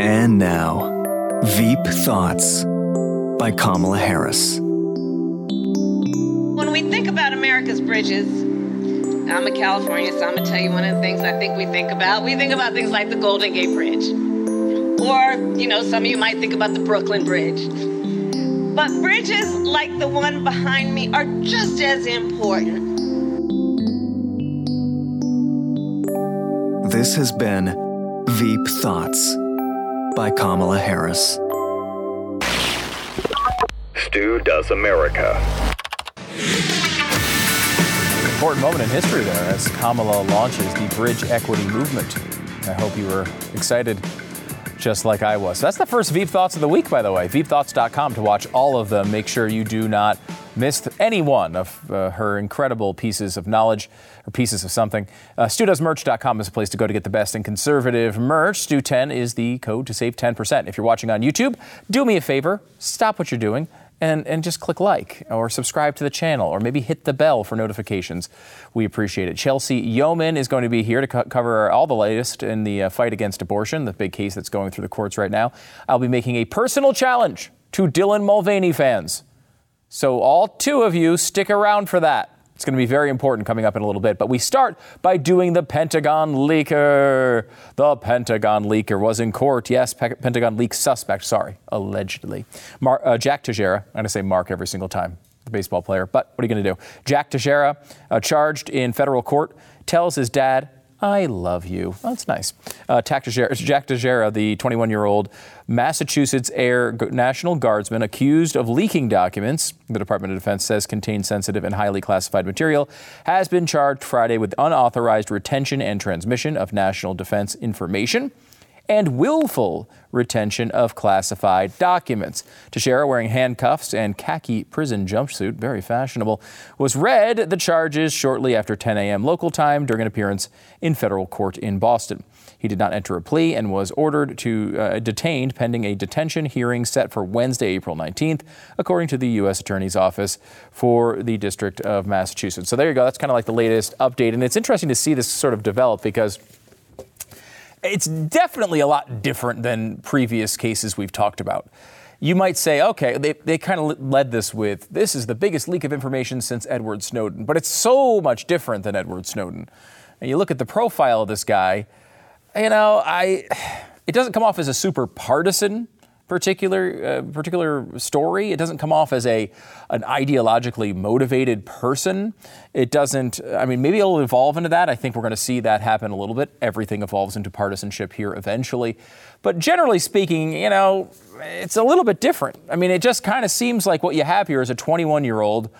And now, Veep Thoughts by Kamala Harris. When we think about America's bridges, I'm a California, so I'm gonna tell you one of the things I think we think about. We think about things like the Golden Gate Bridge. Or, you know, some of you might think about the Brooklyn Bridge. But bridges like the one behind me are just as important. This has been Veep Thoughts by Kamala Harris. Stu Does America. Important moment in history there as Kamala launches the Bridge Equity Movement. I hope you were excited just like I was. That's the first Veep Thoughts of the week, by the way. VeepThoughts.com to watch all of them. Make sure you do not miss any one of uh, her incredible pieces of knowledge or pieces of something. Uh, StuDoesMerch.com is a place to go to get the best in conservative merch. Stu10 is the code to save 10%. If you're watching on YouTube, do me a favor, stop what you're doing and, and just click like or subscribe to the channel or maybe hit the bell for notifications. We appreciate it. Chelsey Youman is going to be here to co- cover all the latest in the uh, fight against abortion, the big case that's going through the courts right now. I'll be making a personal challenge to Dylan Mulvaney fans. So, all two of you, stick around for that. It's going to be very important coming up in a little bit. But we start by doing the Pentagon leaker. The Pentagon leaker was in court. Yes, Pe- Pentagon leak suspect. Sorry, allegedly. Mar- uh, Jack Teixeira. I'm going to say Mark every single time. The baseball player. But what are you going to do? Jack Teixeira, uh, charged in federal court, tells his dad, I love you. Oh, that's nice. Uh, Jack Teixeira, the 21 year old Massachusetts Air National Guardsman accused of leaking documents the Department of Defense says contain sensitive and highly classified material, has been charged Friday with unauthorized retention and transmission of national defense information and willful retention of classified documents. Teixeira, wearing handcuffs and khaki prison jumpsuit, very fashionable, was read the charges shortly after 10 a.m. local time during an appearance in federal court in Boston. He did not enter a plea and was ordered to uh, detained pending a detention hearing set for Wednesday, April 19th, according to the U.S. Attorney's Office for the District of Massachusetts. So there you go. That's kind of like the latest update, and it's interesting to see this sort of develop because it's definitely a lot different than previous cases we've talked about. You might say, okay, they, they kind of led this with this is the biggest leak of information since Edward Snowden, but it's so much different than Edward Snowden. And you look at the profile of this guy, you know, I it doesn't come off as a super partisan particular uh, particular story. It doesn't come off as a an ideologically motivated person. It doesn't. I mean, maybe it'll evolve into that. I think we're going to see that happen a little bit. Everything evolves into partisanship here eventually, but generally speaking, you know, it's a little bit different. I mean, it just kind of seems like what you have here is a 21 year old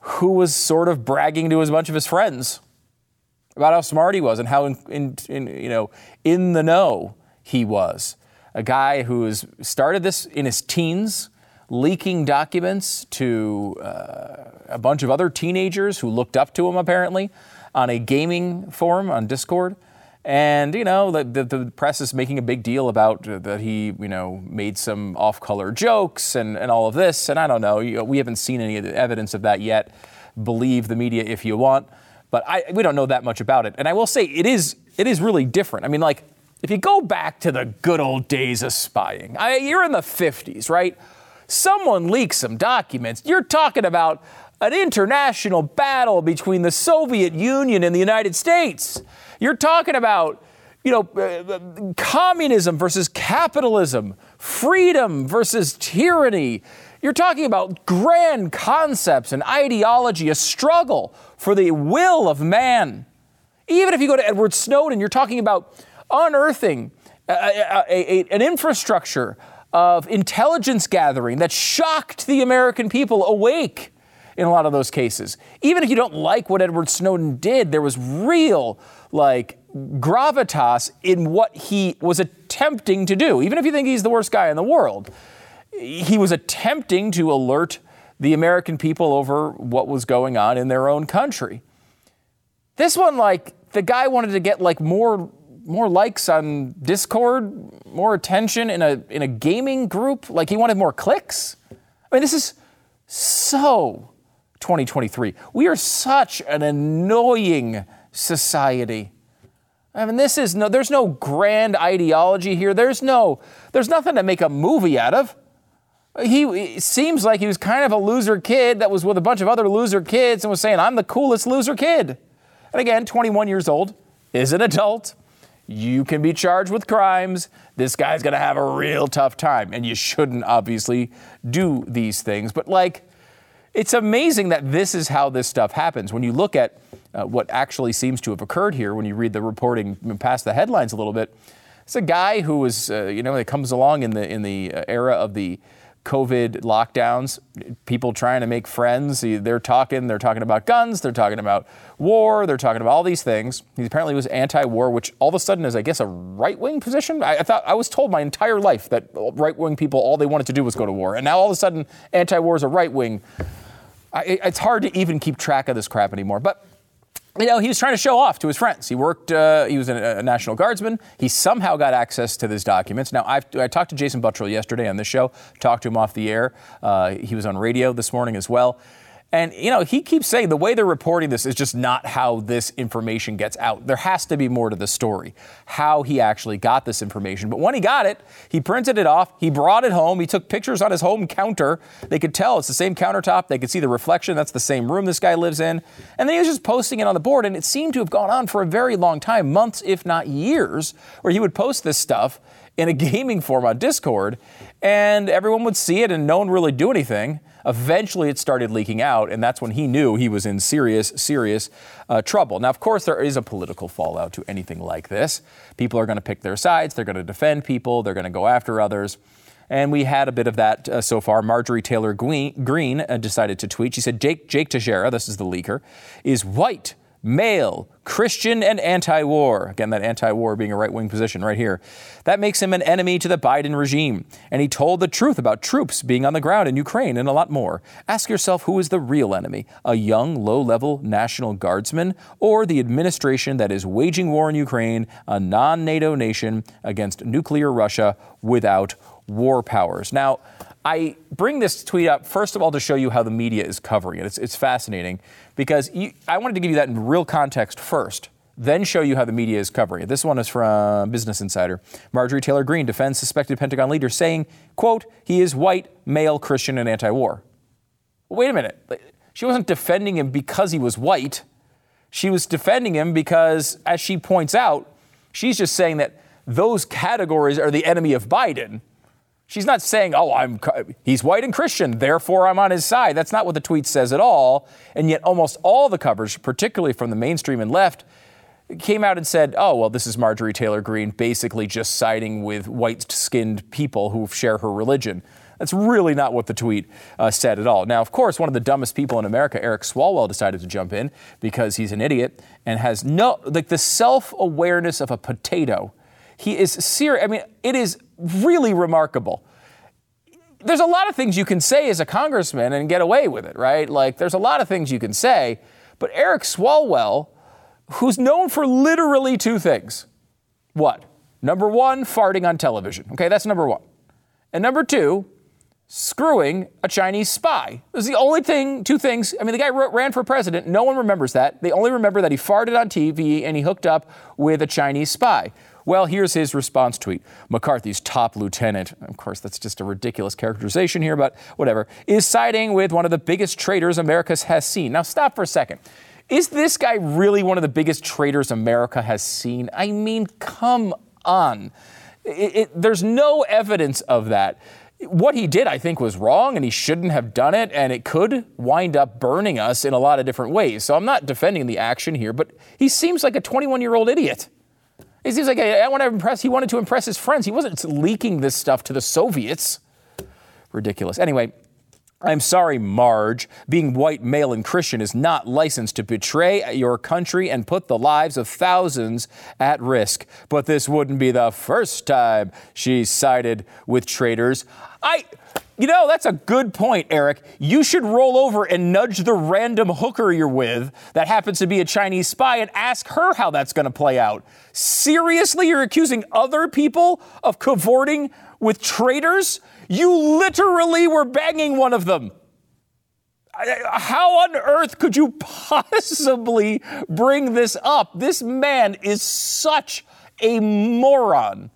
who was sort of bragging to a bunch of his friends about how smart he was and how in, in, in you know in the know he was a guy who's started this in his teens, leaking documents to uh, a bunch of other teenagers who looked up to him apparently on a gaming forum on Discord. And you know the, the, the, press is making a big deal about uh, that he you know made some off-color jokes and, and all of this. And I don't know, you know, we haven't seen any evidence of that yet. Believe the media if you want, but I, we don't know that much about it. And I will say it is it is really different. I mean, like if you go back to the good old days of spying, I, you're in the 50s, right? Someone leaks some documents. You're talking about an international battle between the Soviet Union and the United States. You're talking about, you know, uh, communism versus capitalism, freedom versus tyranny. You're talking about grand concepts and ideology, a struggle for the will of man. Even if you go to Edward Snowden, you're talking about unearthing a, a, a, an infrastructure of intelligence gathering that shocked the American people awake in a lot of those cases. Even if you don't like what Edward Snowden did, there was real, like, gravitas in what he was attempting to do. Even if you think he's the worst guy in the world, he was attempting to alert the American people over what was going on in their own country. This one, like, the guy wanted to get, like, more more likes on Discord, more attention in a in a gaming group. Like he wanted more clicks. I mean, this is so 2023. We are such an annoying society. I mean, this is no, there's no grand ideology here. There's no, there's nothing to make a movie out of. He seems like he was kind of a loser kid that was with a bunch of other loser kids and was saying, I'm the coolest loser kid. And again, 21 years old, is an adult. You can be charged with crimes. This guy's going to have a real tough time. And you shouldn't obviously do these things. But like, it's amazing that this is how this stuff happens. When you look at uh, what actually seems to have occurred here, when you read the reporting past the headlines a little bit, it's a guy who was, uh, you know, it comes along in the in the uh, era of the COVID lockdowns, people trying to make friends. They're talking, they're talking about guns, they're talking about war, they're talking about all these things. He apparently was anti-war, which all of a sudden is, I guess, a right-wing position. I, I thought I was told my entire life that right-wing people all they wanted to do was go to war, and now all of a sudden anti-war is a right-wing. it's hard to even keep track of this crap anymore. But you know, he was trying to show off to his friends. He worked, uh, he was a, a, National Guardsman. He somehow got access to these documents. Now, I've, i talked to Jason Buttrill yesterday on this show, talked to him off the air. Uh, he was on radio this morning as well. And, you know, he keeps saying the way they're reporting this is just not how this information gets out. There has to be more to the story, how he actually got this information. But when he got it, he printed it off, he brought it home, he took pictures on his home counter. They could tell it's the same countertop, they could see the reflection, that's the same room this guy lives in. And then he was just posting it on the board, and it seemed to have gone on for a very long time months, if not years, where he would post this stuff in a gaming form on Discord, and everyone would see it, and no one really do anything. Eventually, it started leaking out, and that's when he knew he was in serious, serious uh, trouble. Now, of course, there is a political fallout to anything like this. People are going to pick their sides, they're going to defend people, they're going to go after others. And we had a bit of that uh, so far. Marjorie Taylor Greene uh, decided to tweet. She said, Jake, Jake Teixeira, this is the leaker, is white male, Christian, and anti war. Again, that anti war being a right wing position right here. That makes him an enemy to the Biden regime. And he told the truth about troops being on the ground in Ukraine and a lot more. Ask yourself who is the real enemy a young, low level National Guardsman or the administration that is waging war in Ukraine, a non NATO nation, against nuclear Russia without war powers. Now, I bring this tweet up, first of all, to show you how the media is covering it. It's, it's fascinating because you, I wanted to give you that in real context first, then show you how the media is covering it. This one is from Business Insider. Marjorie Taylor Greene defends suspected Pentagon leader, saying, quote, he is white, male, Christian, and anti-war. Wait a minute. She wasn't defending him because he was white. She was defending him because, as she points out, she's just saying that those categories are the enemy of Biden. She's not saying, "Oh, I'm he's white and Christian, therefore I'm on his side." That's not what the tweet says at all. And yet almost all the coverage, particularly from the mainstream and left, came out and said, "Oh, well, this is Marjorie Taylor Greene basically just siding with white-skinned people who share her religion." That's really not what the tweet uh, said at all. Now, of course, one of the dumbest people in America, Eric Swalwell, decided to jump in because he's an idiot and has no like the self-awareness of a potato. He is serious. I mean, it is really remarkable. There's a lot of things you can say as a congressman and get away with it, right? Like, there's a lot of things you can say, but Eric Swalwell, who's known for literally two things what? Number one, farting on television. Okay, that's number one. And number two, screwing a Chinese spy. It was the only thing, two things. I mean, the guy ran for president. No one remembers that. They only remember that he farted on TV and he hooked up with a Chinese spy. Well, here's his response tweet. McCarthy's top lieutenant, of course, that's just a ridiculous characterization here, but whatever, is siding with one of the biggest traitors America has seen. Now, stop for a second. Is this guy really one of the biggest traitors America has seen? I mean, come on. It, it, there's no evidence of that. What he did, I think, was wrong, and he shouldn't have done it, and it could wind up burning us in a lot of different ways. So I'm not defending the action here, but he seems like a 21 year old idiot. It seems like I want to impress. He wanted to impress his friends. He wasn't leaking this stuff to the Soviets. Ridiculous. Anyway, I'm sorry, Marge. Being white, male, and Christian is not licensed to betray your country and put the lives of thousands at risk. But this wouldn't be the first time she sided with traitors. I. You know, that's a good point, Eric. You should roll over and nudge the random hooker you're with that happens to be a Chinese spy and ask her how that's going to play out. Seriously, you're accusing other people of cavorting with traitors? You literally were banging one of them. How on earth could you possibly bring this up? This man is such a moron.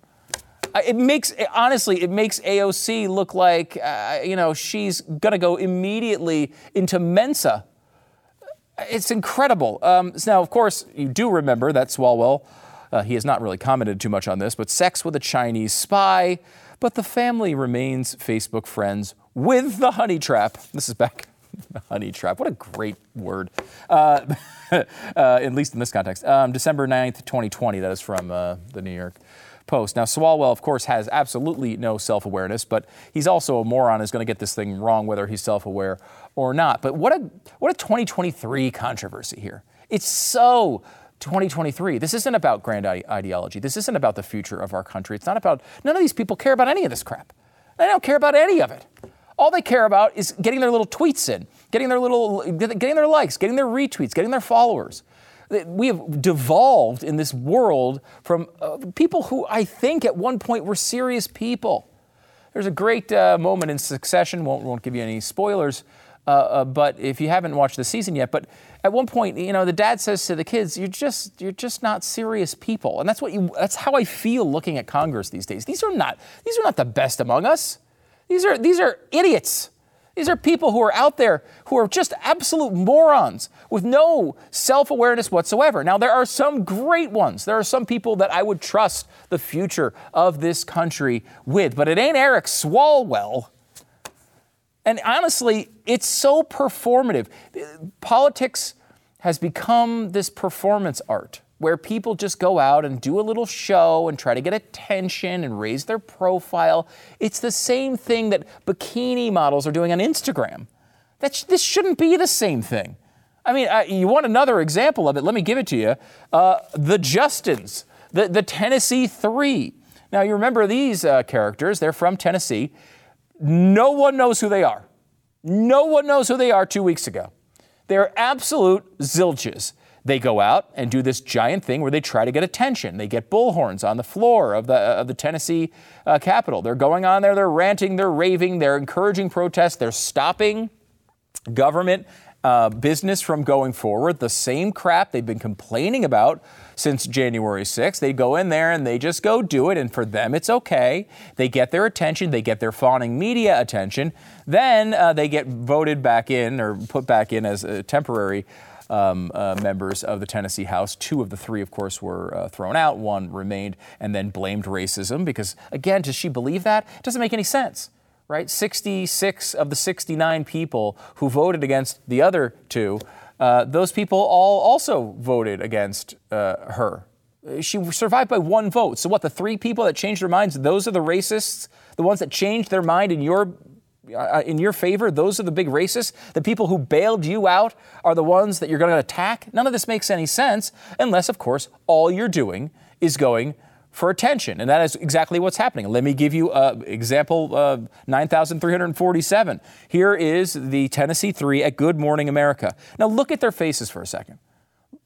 It makes honestly, it makes AOC look like uh, you know she's gonna go immediately into Mensa. It's incredible. Um, so now, of course, you do remember that Swalwell. Uh, he has not really commented too much on this, but sex with a Chinese spy. But the family remains Facebook friends with the honey trap. This is back. honey trap. What a great word. Uh, uh, at least in this context. Um, December 9th, 2020. That is from uh, the New York Post. Now, Swalwell, of course, has absolutely no self awareness, but he's also a moron who's going to get this thing wrong, whether he's self aware or not. But what a, what a 2023 controversy here. It's so 2023. This isn't about grand ideology. This isn't about the future of our country. It's not about, none of these people care about any of this crap. They don't care about any of it. All they care about is getting their little tweets in, getting their little, getting their likes, getting their retweets, getting their followers. We have devolved in this world from uh, people who I think at one point were serious people. There's a great uh, moment in Succession, won't, won't give you any spoilers, uh, uh, but if you haven't watched the season yet, but at one point, you know, the dad says to the kids, "You're just, you're just not serious people," and that's what you, that's how I feel looking at Congress these days. These are not, these are not the best among us. These are, these are idiots. These are people who are out there who are just absolute morons with no self awareness whatsoever. Now, there are some great ones. There are some people that I would trust the future of this country with, but it ain't Eric Swalwell. And honestly, it's so performative. Politics has become this performance art where people just go out and do a little show and try to get attention and raise their profile. It's the same thing that bikini models are doing on Instagram. That this shouldn't be the same thing. I mean, uh, you want another example of it? Let me give it to you. Uh, the Justins, the, the Tennessee Three. Now, you remember these uh, characters, they're from Tennessee. No one knows who they are. No one knows who they are two weeks ago. They're absolute zilches. They go out and do this giant thing where they try to get attention. They get bullhorns on the floor of the, of the Tennessee uh, Capitol. They're going on there, they're ranting, they're raving, they're encouraging protests, they're stopping government uh, business from going forward. The same crap they've been complaining about since January 6th. They go in there and they just go do it, and for them it's okay. They get their attention, they get their fawning media attention. Then uh, they get voted back in or put back in as a temporary um, uh, members of the Tennessee House. Two of the three, of course, were uh, thrown out. One remained and then blamed racism because, again, does she believe that? It doesn't make any sense, right? 66 of the 69 people who voted against the other two, uh, those people all also voted against uh, her. She survived by one vote. So, what, the three people that changed their minds, those are the racists? The ones that changed their mind in your uh, in your favor, those are the big racists. The people who bailed you out are the ones that you're going to attack. None of this makes any sense unless, of course, all you're doing is going for attention. And that is exactly what's happening. Let me give you uh, example uh, 9,347. Here is the Tennessee 3 at Good Morning America. Now look at their faces for a second.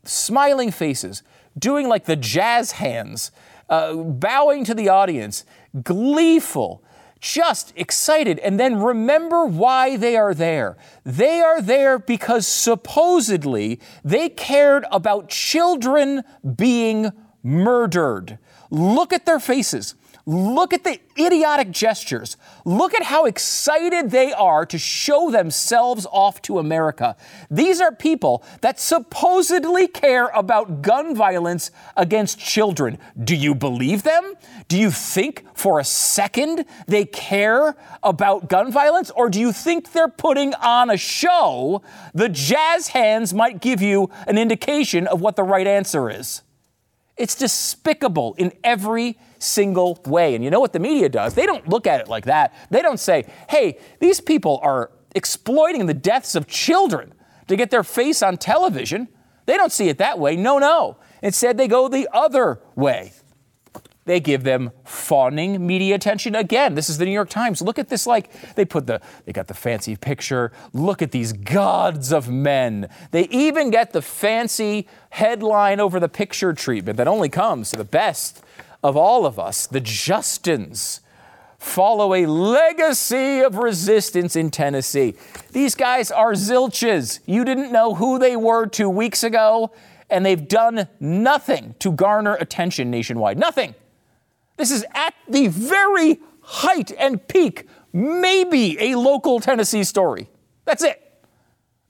Smiling faces, doing like the jazz hands, uh, bowing to the audience, gleeful just excited. And then remember why they are there. They are there because supposedly they cared about children being murdered. Look at their faces. Look at the idiotic gestures. Look at how excited they are to show themselves off to America. These are people that supposedly care about gun violence against children. Do you believe them? Do you think for a second they care about gun violence? Or do you think they're putting on a show? The jazz hands might give you an indication of what the right answer is. It's despicable in every single way. And you know what the media does? They don't look at it like that. They don't say, hey, these people are exploiting the deaths of children to get their face on television. They don't see it that way. No, no. Instead, they go the other way. They give them fawning media attention again. This is the New York Times. Look at this like they put the they got the fancy picture. Look at these gods of men. They even get the fancy headline over the picture treatment that only comes to the best of all of us, the Justins follow a legacy of resistance in Tennessee. These guys are zilches. You didn't know who they were two weeks ago, and they've done nothing to garner attention nationwide. Nothing. This is at the very height and peak, maybe a local Tennessee story. That's it.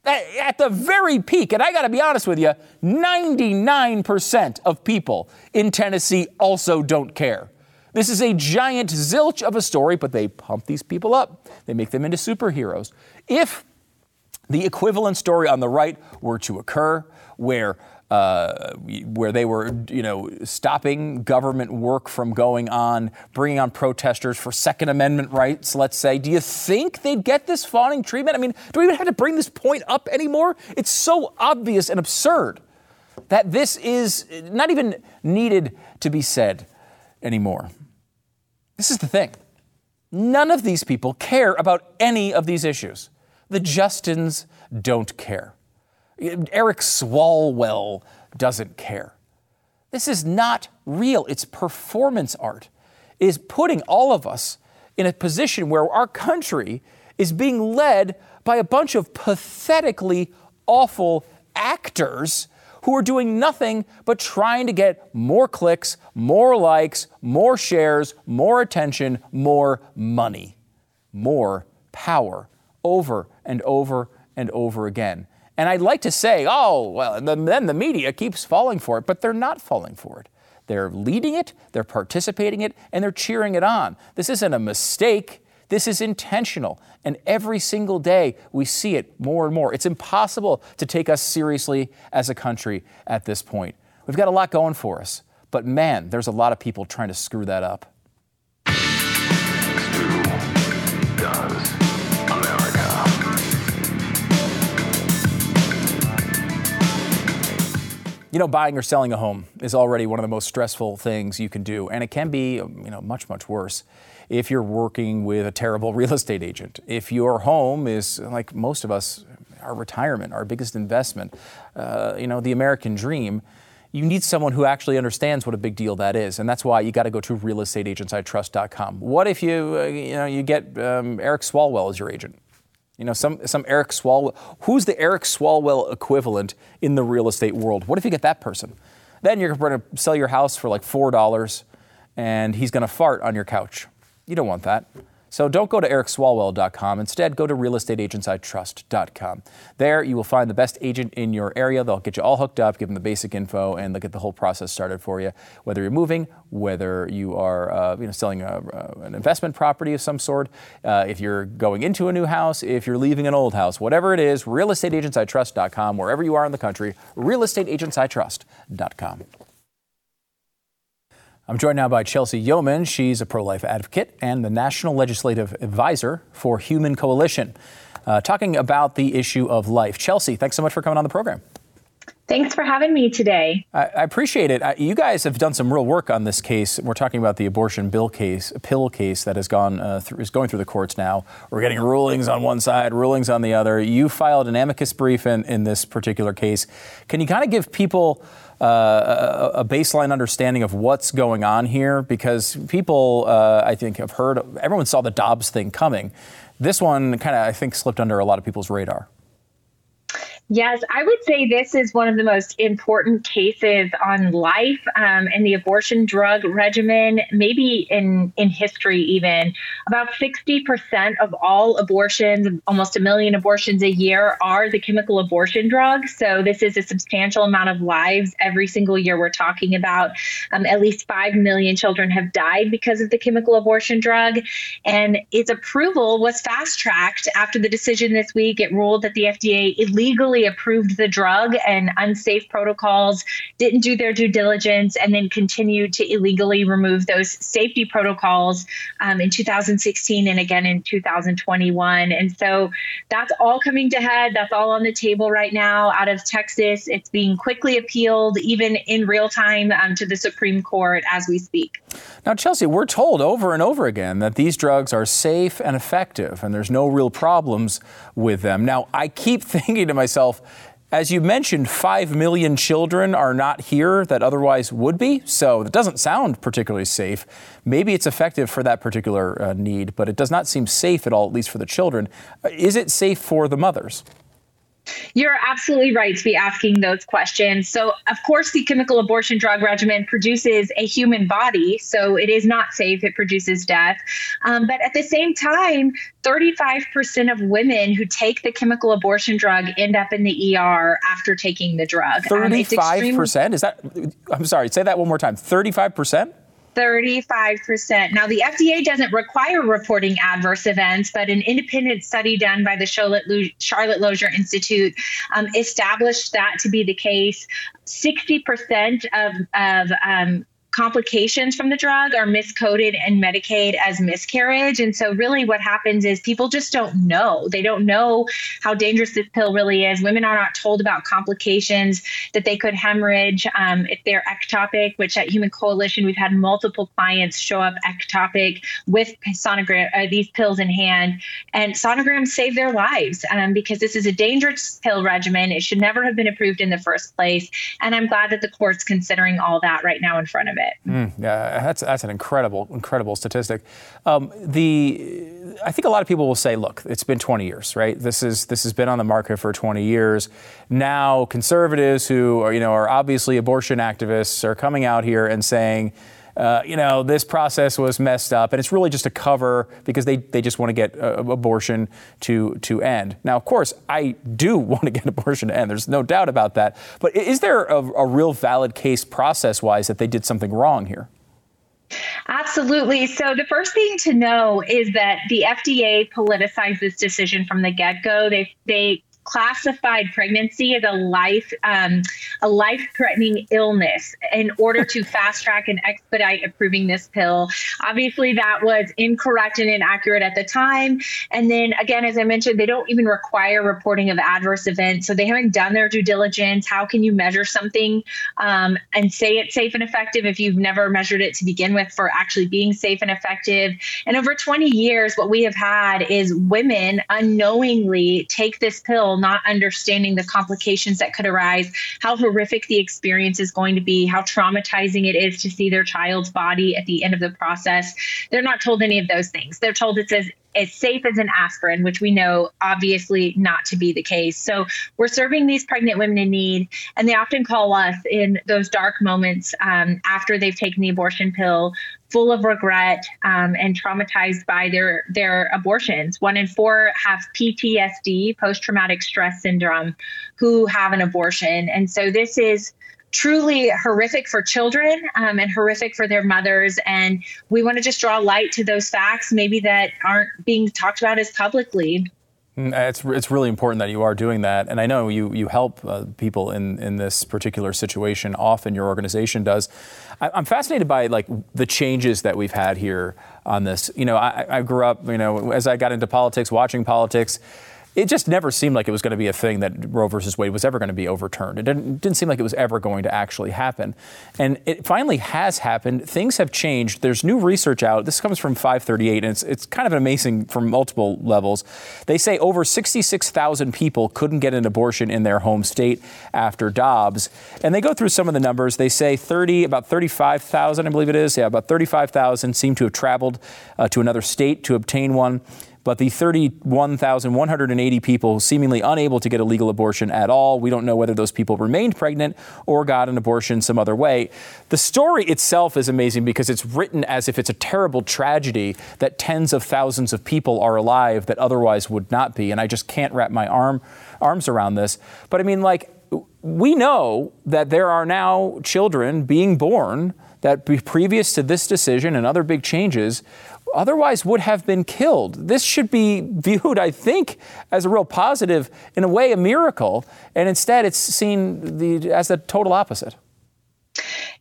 At the very peak, and I got to be honest with you, 99% of people in Tennessee also don't care. This is a giant zilch of a story, but they pump these people up. They make them into superheroes. If the equivalent story on the right were to occur, where uh, where they were, you know, stopping government work from going on, bringing on protesters for Second Amendment rights, let's say. Do you think they'd get this fawning treatment? I mean, do we even have to bring this point up anymore? It's so obvious and absurd that this is not even needed to be said anymore. This is the thing. None of these people care about any of these issues. The Justins don't care. Eric Swalwell doesn't care. This is not real. It's performance art. It is putting all of us in a position where our country is being led by a bunch of pathetically awful actors who are doing nothing but trying to get more clicks, more likes, more shares, more attention, more money, more power over and over and over again. And I'd like to say, oh, well, then the media keeps falling for it, but they're not falling for it. They're leading it, they're participating it, and they're cheering it on. This isn't a mistake. This is intentional. And every single day we see it more and more. It's impossible to take us seriously as a country at this point. We've got a lot going for us. But man, there's a lot of people trying to screw that up. You know, buying or selling a home is already one of the most stressful things you can do, and it can be, you know, much, much worse if you're working with a terrible real estate agent. If your home is, like most of us, our retirement, our biggest investment, uh, you know, the American dream, you need someone who actually understands what a big deal that is, and that's why you got to go to realestateagentsitrust.com. What if you, uh, you know, you get um, Eric Swalwell as your agent? You know, some, some Eric Swalwell. Who's the Eric Swalwell equivalent in the real estate world? What if you get that person? Then you're going to sell your house for like $4 and he's going to fart on your couch. You don't want that. So don't go to ericswalwell.com. Instead, go to realestateagentsitrust.com. There, you will find the best agent in your area. They'll get you all hooked up, give them the basic info, and they'll get the whole process started for you. Whether you're moving, whether you are uh, you know, selling a, uh, an investment property of some sort, uh, if you're going into a new house, if you're leaving an old house, whatever it is, realestateagentsitrust.com. Wherever you are in the country, realestateagentsitrust.com. I'm joined now by Chelsey Youman. She's a pro life advocate and the National Legislative Advisor for Human Coalition, uh, talking about the issue of life. Chelsey, thanks so much for coming on the program. Thanks for having me today. I, I appreciate it. I, you guys have done some real work on this case. We're talking about the abortion bill case, pill case that has gone uh, through, is going through the courts now. We're getting rulings on one side, rulings on the other. You filed an amicus brief in, in this particular case. Can you kind of give people uh, a, baseline understanding of what's going on here because people, uh, I think, have heard, everyone saw the Dobbs thing coming. This one kind of, I think, slipped under a lot of people's radar. Yes, I would say this is one of the most important cases on life um, and the abortion drug regimen, maybe in, in history even. About 60% of all abortions, almost a million abortions a year, are the chemical abortion drug. So this is a substantial amount of lives every single year we're talking about. Um, at least 5 million children have died because of the chemical abortion drug. And its approval was fast tracked after the decision this week. It ruled that the FDA illegally approved the drug and unsafe protocols, didn't do their due diligence, and then continued to illegally remove those safety protocols um, in 2016 and again in 2021. And so that's all coming to head. That's all on the table right now out of Texas. It's being quickly appealed, even in real time, um, to the Supreme Court as we speak. Now, Chelsey, we're told over and over again that these drugs are safe and effective, and there's no real problems with them. Now, I keep thinking to myself, As you mentioned, 5 million children are not here that otherwise would be, so it doesn't sound particularly safe. Maybe it's effective for that particular uh, need, but it does not seem safe at all, at least for the children. Uh, is it safe for the mothers? You're absolutely right to be asking those questions. So, of course, the chemical abortion drug regimen produces a human body, so it is not safe. It produces death. Um, but at the same time, 35% of women who take the chemical abortion drug end up in the ER after taking the drug. 35%? Um, is that, I'm sorry, say that one more time. 35%? 35%. Now, the FDA doesn't require reporting adverse events, but an independent study done by the Charlotte, Lozier Institute um, established that to be the case. 60% of, of um, complications from the drug are miscoded and Medicaid as miscarriage. And so, really, what happens is people just don't know. They don't know how dangerous this pill really is. Women are not told about complications that they could hemorrhage um, if they're ectopic, which at Human Coalition, we've had multiple clients show up ectopic with sonogram, uh, these pills in hand. And sonograms save their lives um, because this is a dangerous pill regimen. It should never have been approved in the first place. And I'm glad that the court's considering all that right now in front of it it. Mm, yeah, that's that's an incredible, incredible statistic. Um, the I think a lot of people will say, look, it's been 20 years, right? This is this has been on the market for 20 years. Now, conservatives who are you know are obviously abortion activists are coming out here and saying uh, you know, this process was messed up, and it's really just a cover because they, they just want to get uh, abortion to to end. Now, of course, I do want to get abortion to end. There's no doubt about that. But is there a, a real valid case process-wise that they did something wrong here? Absolutely. So, the first thing to know is that the FDA politicized this decision from the get go. They, they classified pregnancy as a life um, a life threatening illness in order to fast track and expedite approving this pill. Obviously, that was incorrect and inaccurate at the time. And then again, as I mentioned, they don't even require reporting of adverse events, so they haven't done their due diligence. How can you measure something um, and say it's safe and effective if you've never measured it to begin with for actually being safe and effective? And over 20 years, what we have had is women unknowingly take this pill not understanding the complications that could arise, how horrific the experience is going to be, how traumatizing it is to see their child's body at the end of the process. They're not told any of those things. They're told it's as as safe as an aspirin, which we know obviously not to be the case. So we're serving these pregnant women in need, and they often call us in those dark moments um, after they've taken the abortion pill, full of regret um, and traumatized by their their abortions. One in four have PTSD, post traumatic stress syndrome, who have an abortion, and so this is truly horrific for children um, and horrific for their mothers. And we want to just draw light to those facts, maybe that aren't being talked about as publicly. Mm, it's, it's really important that you are doing that. And I know you, you help uh, people in, in this particular situation. Often your organization does. I, am fascinated by like the changes that we've had here on this. You know, I, I grew up, you know, as I got into politics, watching politics, it just never seemed like it was going to be a thing that Roe versus Wade was ever going to be overturned. It didn't, didn't, seem like it was ever going to actually happen. And it finally has happened. Things have changed. There's new research out. This comes from 538, and it's, it's kind of amazing from multiple levels. They say over 66,000 people couldn't get an abortion in their home state after Dobbs. And they go through some of the numbers. They say 30, about 35,000, I believe it is. Yeah, about 35,000 seem to have traveled uh, to another state to obtain one but the 31,180 people seemingly unable to get a legal abortion at all, we don't know whether those people remained pregnant or got an abortion some other way. The story itself is amazing because it's written as if it's a terrible tragedy that tens of thousands of people are alive that otherwise would not be. And I just can't wrap my arm, arms around this. But I mean, like, we know that there are now children being born that previous to this decision and other big changes otherwise would have been killed. This should be viewed, I think, as a real positive, in a way, a miracle, and instead it's seen the, as the total opposite.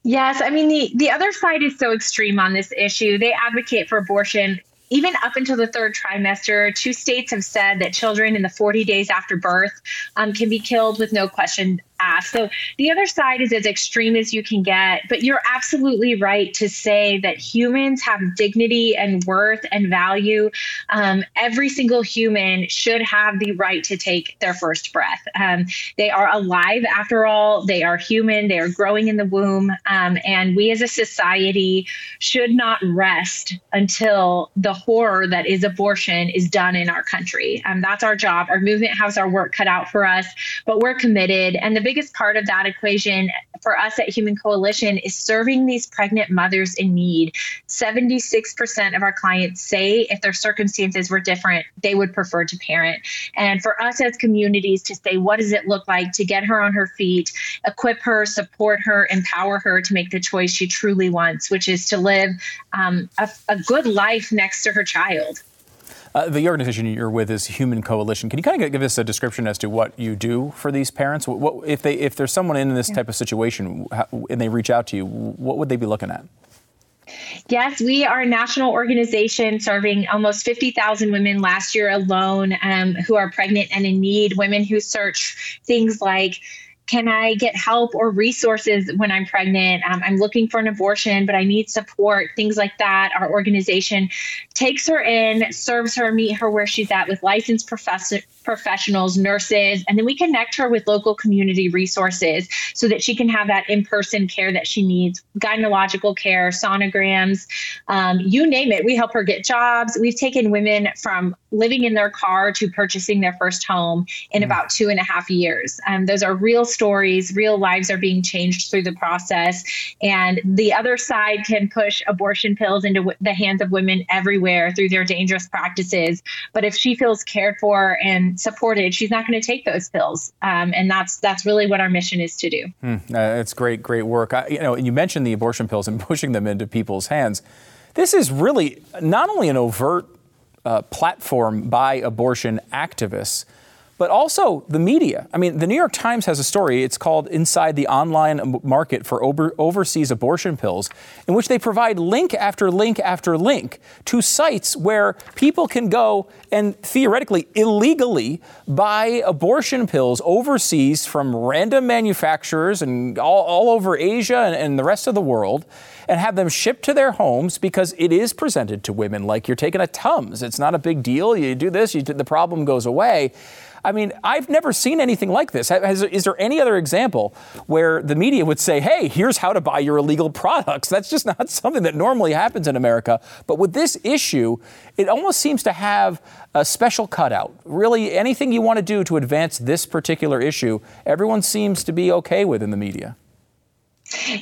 Yes, I mean the the other side is so extreme on this issue. They advocate for abortion even up until the third trimester, two states have said that children in the 40 days after birth um, can be killed with no question asked. So the other side is as extreme as you can get, but you're absolutely right to say that humans have dignity and worth and value. Um, every single human should have the right to take their first breath. Um, they are alive after all, they are human, they are growing in the womb. Um, and we as a society should not rest until the horror that is abortion is done in our country. Um, that's our job. Our movement has our work cut out for us, but we're committed. And the biggest part of that equation for us at Human Coalition is serving these pregnant mothers in need. 76% of our clients say if their circumstances were different, they would prefer to parent. And for us as communities to say, what does it look like to get her on her feet, equip her, support her, empower her to make the choice she truly wants, which is to live um, a, a good life next to her child. Uh, the organization you're with is Human Coalition. Can you kind of give us a description as to what you do for these parents? What, what if they if there's someone in this yeah. type of situation how, and they reach out to you, what would they be looking at? Yes, we are a national organization serving almost 50,000 women last year alone um, who are pregnant and in need, women who search things like can I get help or resources when I'm pregnant? Um, I'm looking for an abortion, but I need support, things like that. Our organization takes her in, serves her, meet her where she's at with licensed professor, professionals, nurses, and then we connect her with local community resources so that she can have that in person care that she needs gynecological care, sonograms, um, you name it. We help her get jobs. We've taken women from living in their car to purchasing their first home in mm. about two and a half years. Um, those are real stories, real lives are being changed through the process. And the other side can push abortion pills into w- the hands of women everywhere through their dangerous practices. But if she feels cared for and supported, she's not going to take those pills. Um, and that's that's really what our mission is to do. Hmm. Uh, it's great, great work. I, you know, you mentioned the abortion pills and pushing them into people's hands. This is really not only an overt uh, platform by abortion activists, but also the media. I mean, the New York Times has a story. It's called Inside the Online Market for Over- Overseas Abortion Pills, in which they provide link after link after link to sites where people can go and theoretically, illegally buy abortion pills overseas from random manufacturers and all, all over Asia and, and the rest of the world and have them shipped to their homes because it is presented to women like you're taking a Tums. It's not a big deal. You do this, you the problem goes away. I mean, I've never seen anything like this. Has, is there any other example where the media would say, hey, here's how to buy your illegal products? That's just not something that normally happens in America. But with this issue, it almost seems to have a special cutout. Really, anything you want to do to advance this particular issue, everyone seems to be okay with in the media.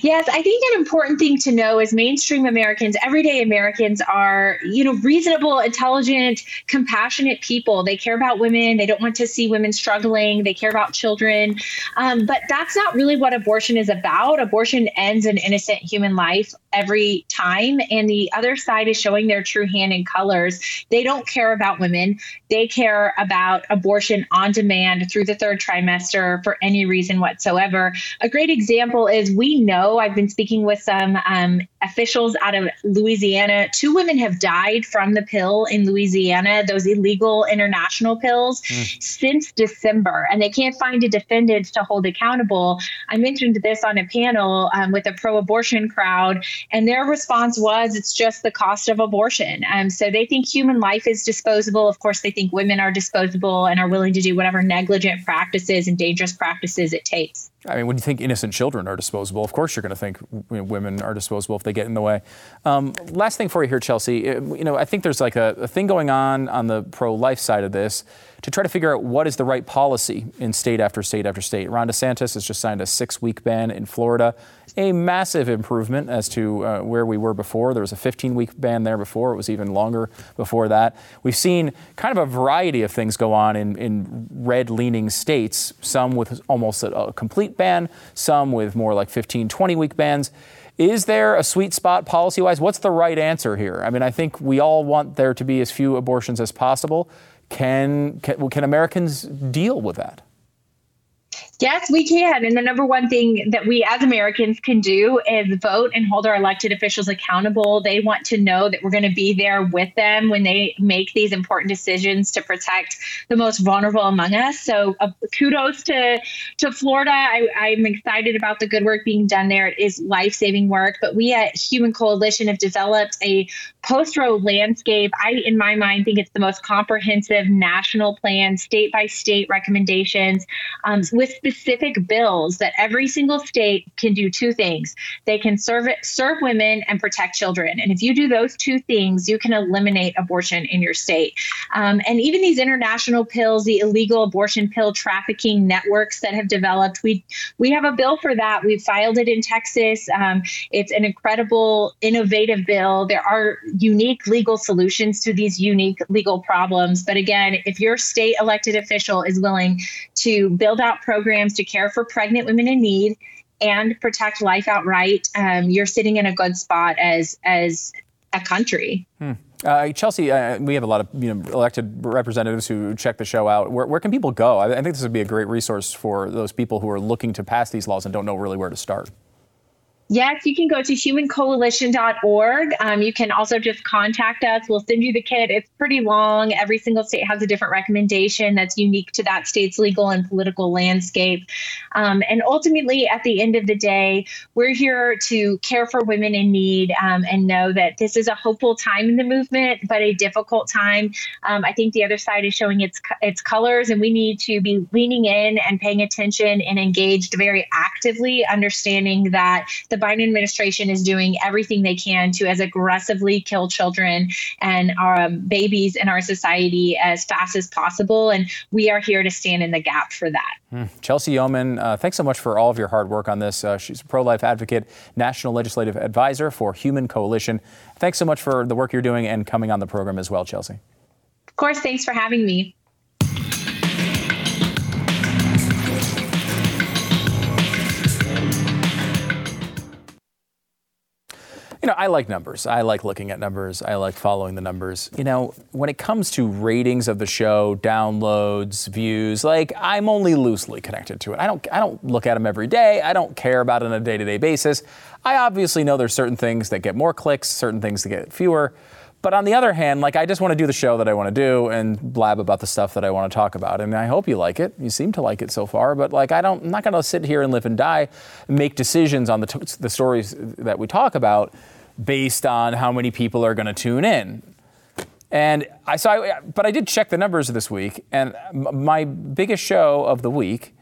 Yes, I think an important thing to know is mainstream Americans, everyday Americans are, you know, reasonable, intelligent, compassionate people. They care about women. They don't want to see women struggling. They care about children. Um, but that's not really what abortion is about. Abortion ends an innocent human life every time. And the other side is showing their true hand and colors. They don't care about women. They care about abortion on demand through the third trimester for any reason whatsoever. A great example is we know I've been speaking with some um, officials out of Louisiana. Two women have died from the pill in Louisiana, those illegal international pills, mm. since December, and they can't find a defendant to hold accountable. I mentioned this on a panel um, with a pro abortion crowd, and their response was it's just the cost of abortion. Um, so they think human life is disposable. Of course, they think women are disposable and are willing to do whatever negligent practices and dangerous practices it takes. I mean, when you think innocent children are disposable, of course you're going to think women are disposable they get in the way. Um, last thing for you here, Chelsey. Uh, you know, I think there's like a, a thing going on on the pro-life side of this to try to figure out what is the right policy in state after state after state. Ron DeSantis has just signed a six-week ban in Florida, a massive improvement as to uh, where we were before. There was a 15-week ban there before. It was even longer before that. We've seen kind of a variety of things go on in, in red-leaning states. Some with almost a, a complete ban, some with more like 15, 20-week bans. Is there a sweet spot policy wise? What's the right answer here? I mean, I think we all want there to be as few abortions as possible. Can, can, can Americans deal with that? Yes, we can. And the number one thing that we as Americans can do is vote and hold our elected officials accountable. They want to know that we're going to be there with them when they make these important decisions to protect the most vulnerable among us. So, uh, kudos to to Florida. I, am excited about the good work being done there. It is life saving work. But we at Human Coalition have developed a post Roe landscape. I, in my mind, think it's the most comprehensive national plan, state by state recommendations um, with specific bills that every single state can do two things. They can serve it, serve women and protect children. And if you do those two things, you can eliminate abortion in your state. Um, and even these international pills, the illegal abortion pill trafficking networks that have developed, we we have a bill for that. We filed it in Texas. Um, it's an incredible, innovative bill. There are unique legal solutions to these unique legal problems. But again, if your state elected official is willing to build out programs programs to care for pregnant women in need and protect life outright, um, you're sitting in a good spot as as a country. Hmm. Uh, Chelsey, uh, we have a lot of you know, elected representatives who check the show out. Where, where can people go? I, I think this would be a great resource for those people who are looking to pass these laws and don't know really where to start. Yes, you can go to humancoalition.org. Um, you can also just contact us. We'll send you the kit. It's pretty long. Every single state has a different recommendation that's unique to that state's legal and political landscape. Um, and ultimately, at the end of the day, we're here to care for women in need um, and know that this is a hopeful time in the movement, but a difficult time. Um, I think the other side is showing its its colors, and we need to be leaning in and paying attention and engaged very actively, understanding that the the Biden administration is doing everything they can to as aggressively kill children and our um, babies in our society as fast as possible. And we are here to stand in the gap for that. Mm. Chelsey Youman, uh, thanks so much for all of your hard work on this. Uh, she's a pro life advocate, national legislative advisor for Human Coalition. Thanks so much for the work you're doing and coming on the program as well, Chelsey. Of course, thanks for having me. Know, I like numbers. I like looking at numbers. I like following the numbers. You know, when it comes to ratings of the show, downloads, views, like I'm only loosely connected to it. I don't I don't look at them every day. I don't care about it on a day-to-day basis. I obviously know there's certain things that get more clicks, certain things that get fewer. But on the other hand, like I just want to do the show that I want to do and blab about the stuff that I want to talk about. And I hope you like it. You seem to like it so far. But like I don't, I'm not going to sit here and live and die, and make decisions on the t- the stories that we talk about based on how many people are going to tune in. And I saw, but I did check the numbers this week, and my biggest show of the week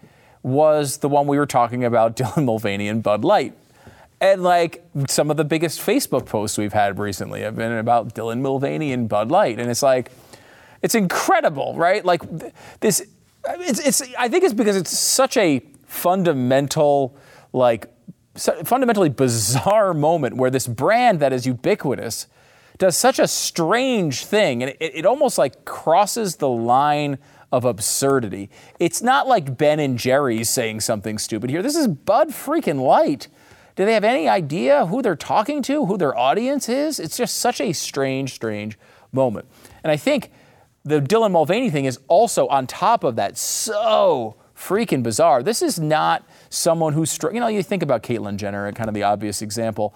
was the one we were talking about Dylan Mulvaney and Bud Light. And like some of the biggest Facebook posts we've had recently have been about Dylan Mulvaney and Bud Light. And it's like, it's incredible, right? Like this, it's, it's I think it's because it's such a fundamental, like, fundamentally bizarre moment where this brand that is ubiquitous does such a strange thing and it, it almost like crosses the line of absurdity. It's not like Ben and Jerry's saying something stupid here. This is Bud freaking Light. Do they have any idea who they're talking to, who their audience is? It's just such a strange, strange moment. And I think the Dylan Mulvaney thing is also on top of that so freaking bizarre. This is not someone who's, you know, you think about Caitlyn Jenner, kind of the obvious example.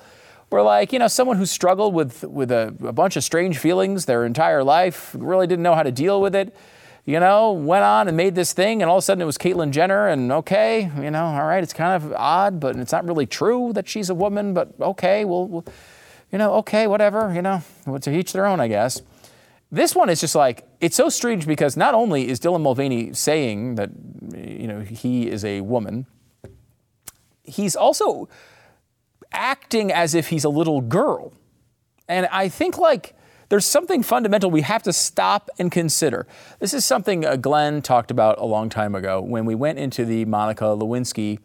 Where like, you know, someone who struggled with, with a, a bunch of strange feelings their entire life, really didn't know how to deal with it you know, went on and made this thing, and all of a sudden it was Caitlyn Jenner, and okay, you know, all right, it's kind of odd, but it's not really true that she's a woman, but okay, we'll, we'll you know, okay, whatever, you know, to each their own, I guess. This one is just like, it's so strange because not only is Dylan Mulvaney saying that, you know, he is a woman, he's also acting as if he's a little girl. And I think, like, there's something fundamental we have to stop and consider. This is something uh, Glenn talked about a long time ago when we went into the Monica Lewinsky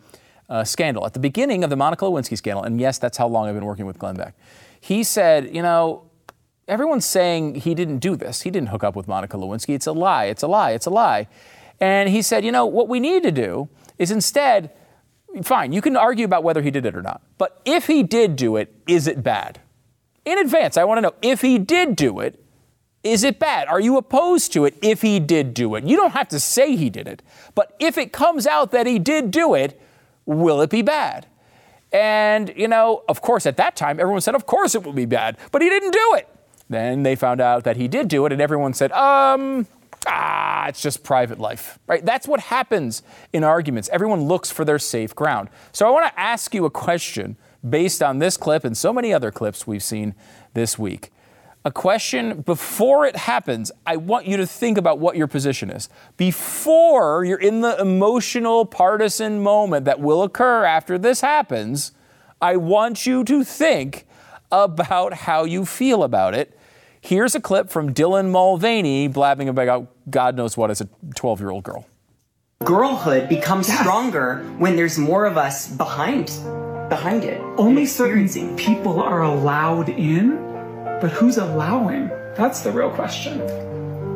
uh, scandal. At the beginning of the Monica Lewinsky scandal, and yes, that's how long I've been working with Glenn Beck, he said, you know, everyone's saying he didn't do this. He didn't hook up with Monica Lewinsky. It's a lie. It's a lie. It's a lie. And he said, you know, what we need to do is instead, fine, you can argue about whether he did it or not. But if he did do it, is it bad? In advance, I want to know if he did do it, is it bad? Are you opposed to it if he did do it? You don't have to say he did it, but if it comes out that he did do it, will it be bad? And, you know, of course, at that time, everyone said, of course it will be bad, but he didn't do it. Then they found out that he did do it, and everyone said, um, ah, it's just private life, right? That's what happens in arguments. Everyone looks for their safe ground. So I want to ask you a question based on this clip and so many other clips we've seen this week. A question before it happens, I want you to think about what your position is. Before you're in the emotional partisan moment that will occur after this happens, I want you to think about how you feel about it. Here's a clip from Dylan Mulvaney blabbing about God knows what as a 12 year old girl. Girlhood becomes stronger when there's more of us behind behind it. Only certain people are allowed in, but who's allowing? That's the real question.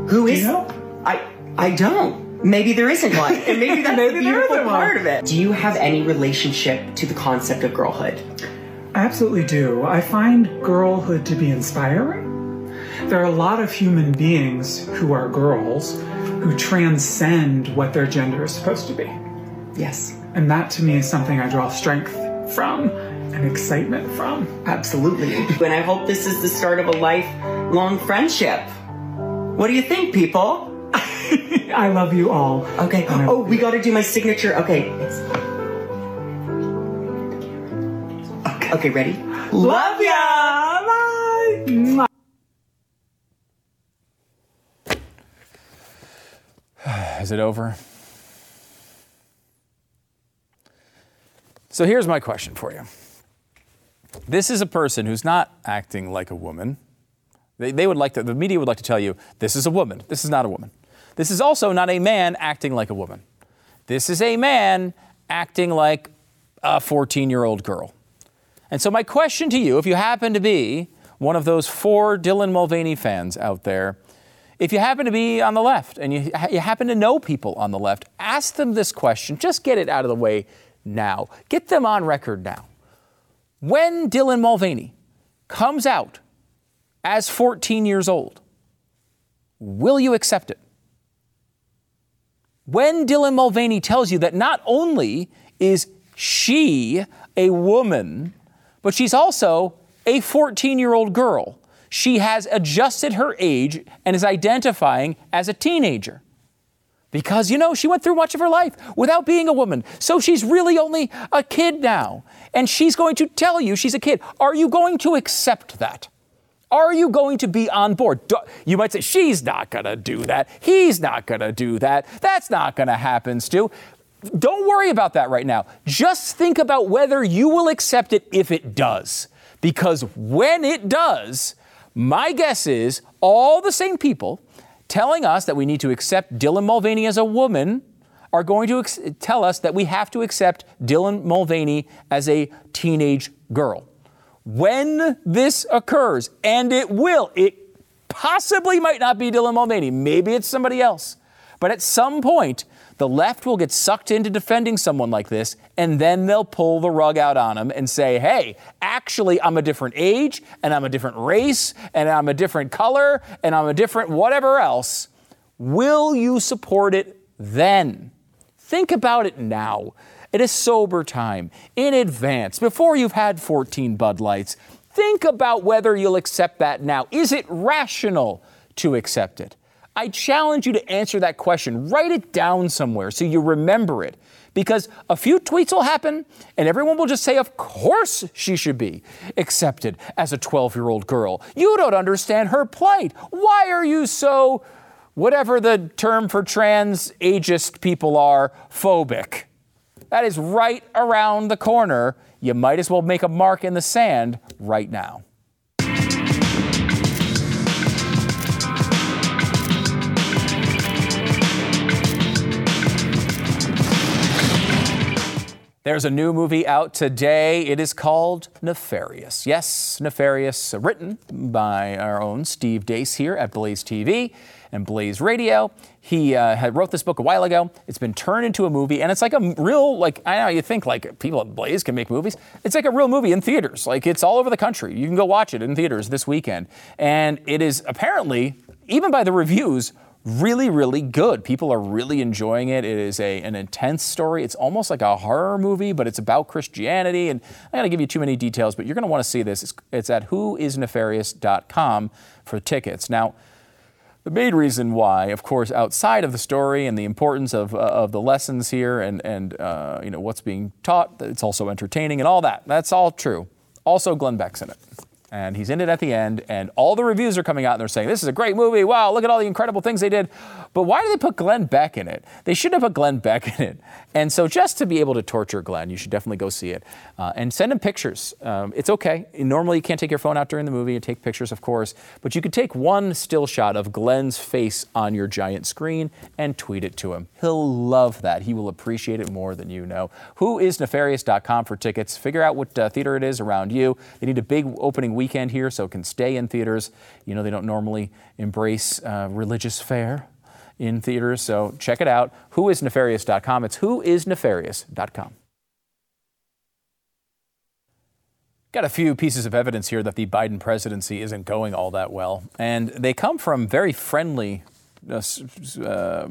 Who is? Do you know? I I don't. Maybe there isn't one, and maybe that's Maybe the there beautiful isn't one. part of it. Do you have any relationship to the concept of girlhood? I absolutely do. I find girlhood to be inspiring. There are a lot of human beings who are girls who transcend what their gender is supposed to be. Yes, And that to me is something I draw strength from and excitement from. absolutely. And I hope this is the start of a lifelong friendship. What do you think, people? I love you all. Okay. Oh, we got to do my signature. Okay. Okay. Okay. Ready? Love ya. Is it over? So here's my question for you. This is a person who's not acting like a woman. They, they would like to, the media would like to tell you, this is a woman. This is not a woman. This is also not a man acting like a woman. This is a man acting like a 14 year old girl. And so, my question to you, if you happen to be one of those four Dylan Mulvaney fans out there, if you happen to be on the left and you, you happen to know people on the left, ask them this question. Just get it out of the way now. Get them on record now. When Dylan Mulvaney comes out as 14 years old, will you accept it? When Dylan Mulvaney tells you that not only is she a woman, but she's also a 14 year old girl, she has adjusted her age and is identifying as a teenager. Because, you know, she went through much of her life without being a woman. So she's really only a kid now. And she's going to tell you she's a kid. Are you going to accept that? Are you going to be on board? Do- You might say, she's not going to do that. He's not going to do that. That's not going to happen, Stu. Don't worry about that right now. Just think about whether you will accept it if it does. Because when it does, my guess is all the same people telling us that we need to accept Dylan Mulvaney as a woman are going to ex- tell us that we have to accept Dylan Mulvaney as a teenage girl. When this occurs, and it will, it possibly might not be Dylan Mulvaney, maybe it's somebody else. But at some point, the left will get sucked into defending someone like this, and then they'll pull the rug out on him and say, hey, actually, I'm a different age, and I'm a different race, and I'm a different color, and I'm a different whatever else. Will you support it then? Think about it now, at a sober time, in advance, before you've had 14 Bud Lights. Think about whether you'll accept that now. Is it rational to accept it? I challenge you to answer that question. Write it down somewhere so you remember it. Because a few tweets will happen and everyone will just say, Of course she should be accepted as a 12 year old girl. You don't understand her plight. Why are you so, whatever the term for trans ageist people are, phobic? That is right around the corner. You might as well make a mark in the sand right now. There's a new movie out today. It is called Nefarious. Yes, Nefarious, written by our own Steve Deace here at Blaze TV and Blaze Radio. He uh, had wrote this book a while ago. It's been turned into a movie, and it's like a real like I know you think like people at Blaze can make movies. It's like a real movie in theaters. Like it's all over the country. You can go watch it in theaters this weekend, and it is apparently even by the reviews really, really good. People are really enjoying it. It is a, an intense story. It's almost like a horror movie, but it's about Christianity. And I'm going to give you too many details, but you're going to want to see this. It's, it's at whoisnefarious.com for tickets. Now, the main reason why, of course, outside of the story and the importance of, uh, of the lessons here and, and uh, you know what's being taught, it's also entertaining and all that. That's all true. Also, Glenn Beck's in it and he's in it at the end and all the reviews are coming out and they're saying this is a great movie. Wow look at all the incredible things they did. But why do they put glenn beck in it? They shouldn't have put glenn beck in it. And so just to be able to torture glenn you should definitely go see it uh, and send him pictures. Um, it's okay. Normally you can't take your phone out during the movie and take pictures of course but you could take one still shot of glenn's face on your giant screen and tweet it to him. He'll love that. He will appreciate it more than you know. Who is nefarious.com for tickets? Figure out what uh, theater it is around you. They need a big opening weekend here, so can stay in theaters. You know, they don't normally embrace uh, religious fare in theaters, so check it out. Whoisnefarious.com. It's whoisnefarious.com. Got a few pieces of evidence here that the Biden presidency isn't going all that well, and they come from very friendly uh, uh,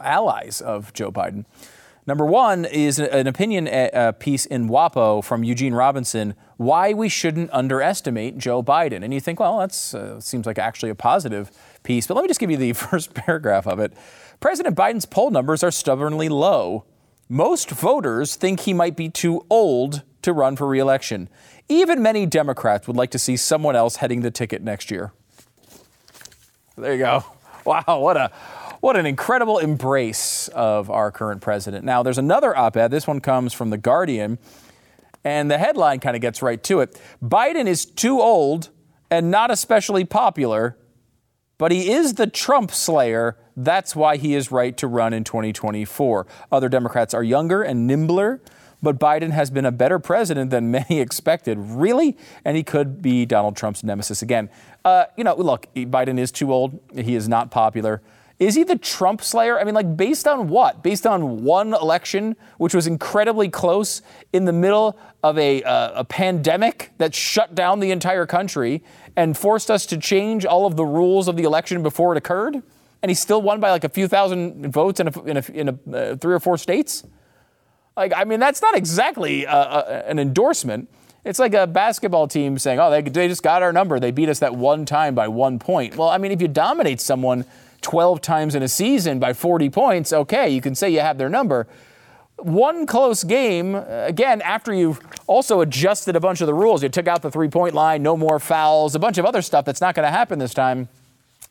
allies of Joe Biden. Number one is an opinion uh, uh, piece in WAPO from Eugene Robinson why we shouldn't underestimate Joe Biden. And you think, well, that uh, seems like actually a positive piece. But let me just give you the first paragraph of it. President Biden's poll numbers are stubbornly low. Most voters think he might be too old to run for reelection. Even many Democrats would like to see someone else heading the ticket next year. There you go. Wow, what a what an incredible embrace of our current president. Now, there's another op ed. This one comes from The Guardian, and the headline kind of gets right to it Biden is too old and not especially popular, but he is the Trump slayer. That's why he is right to run in 2024. Other Democrats are younger and nimbler but Biden has been a better president than many expected. Really? And he could be Donald Trump's nemesis again. Uh, you know, look, Biden is too old. He is not popular. Is he the Trump slayer? I mean, like, based on what? Based on one election, which was incredibly close in the middle of a, uh, a pandemic that shut down the entire country and forced us to change all of the rules of the election before it occurred? And he still won by like a few thousand votes in, a, in, a, in a, uh, three or four states? Like, I mean, that's not exactly uh, uh, an endorsement. It's like a basketball team saying, oh, they, they just got our number. They beat us that one time by one point. Well, I mean, if you dominate someone 12 times in a season by 40 points, okay, you can say you have their number. One close game, again, after you've also adjusted a bunch of the rules, you took out the three point line, no more fouls, a bunch of other stuff that's not going to happen this time.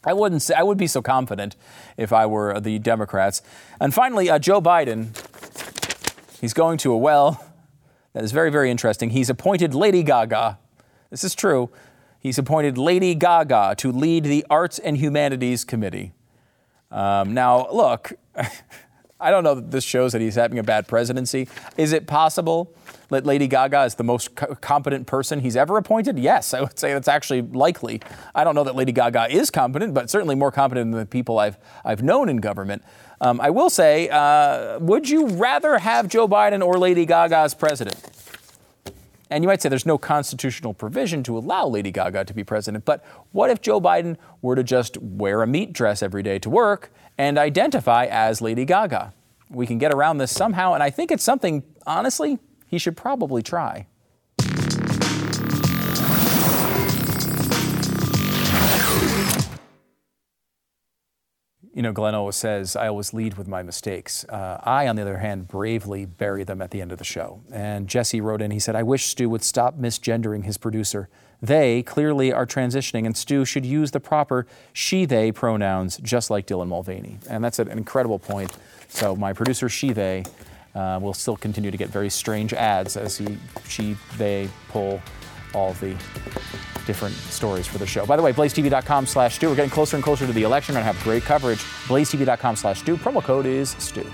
I wouldn't say, I would be so confident if I were the Democrats. And finally, uh, Joe Biden, he's going to a well that is very, very interesting. He's appointed Lady Gaga. This is true. He's appointed Lady Gaga to lead the Arts and Humanities Committee. Um, now, look, I don't know that this shows that he's having a bad presidency. Is it possible that Lady Gaga is the most co- competent person he's ever appointed? Yes, I would say that's actually likely. I don't know that Lady Gaga is competent, but certainly more competent than the people I've, I've known in government. Um, I will say, uh, would you rather have Joe Biden or Lady Gaga as president? And you might say there's no constitutional provision to allow Lady Gaga to be president, but what if Joe Biden were to just wear a meat dress every day to work and identify as Lady Gaga? We can get around this somehow, and I think it's something, honestly, he should probably try. You know, Glenn always says, I always lead with my mistakes. Uh, I, on the other hand, bravely bury them at the end of the show. And Jesse wrote in, he said, I wish Stu would stop misgendering his producer. They clearly are transitioning, and Stu should use the proper she they pronouns, just like Dylan Mulvaney. And that's an incredible point. So, my producer, she they, uh, will still continue to get very strange ads as he, she, they pull all the different stories for the show. By the way, blazetv.com slash Stu. We're getting closer and closer to the election. We're going to have great coverage. blazetv.com slash Stu. Promo code is Stu.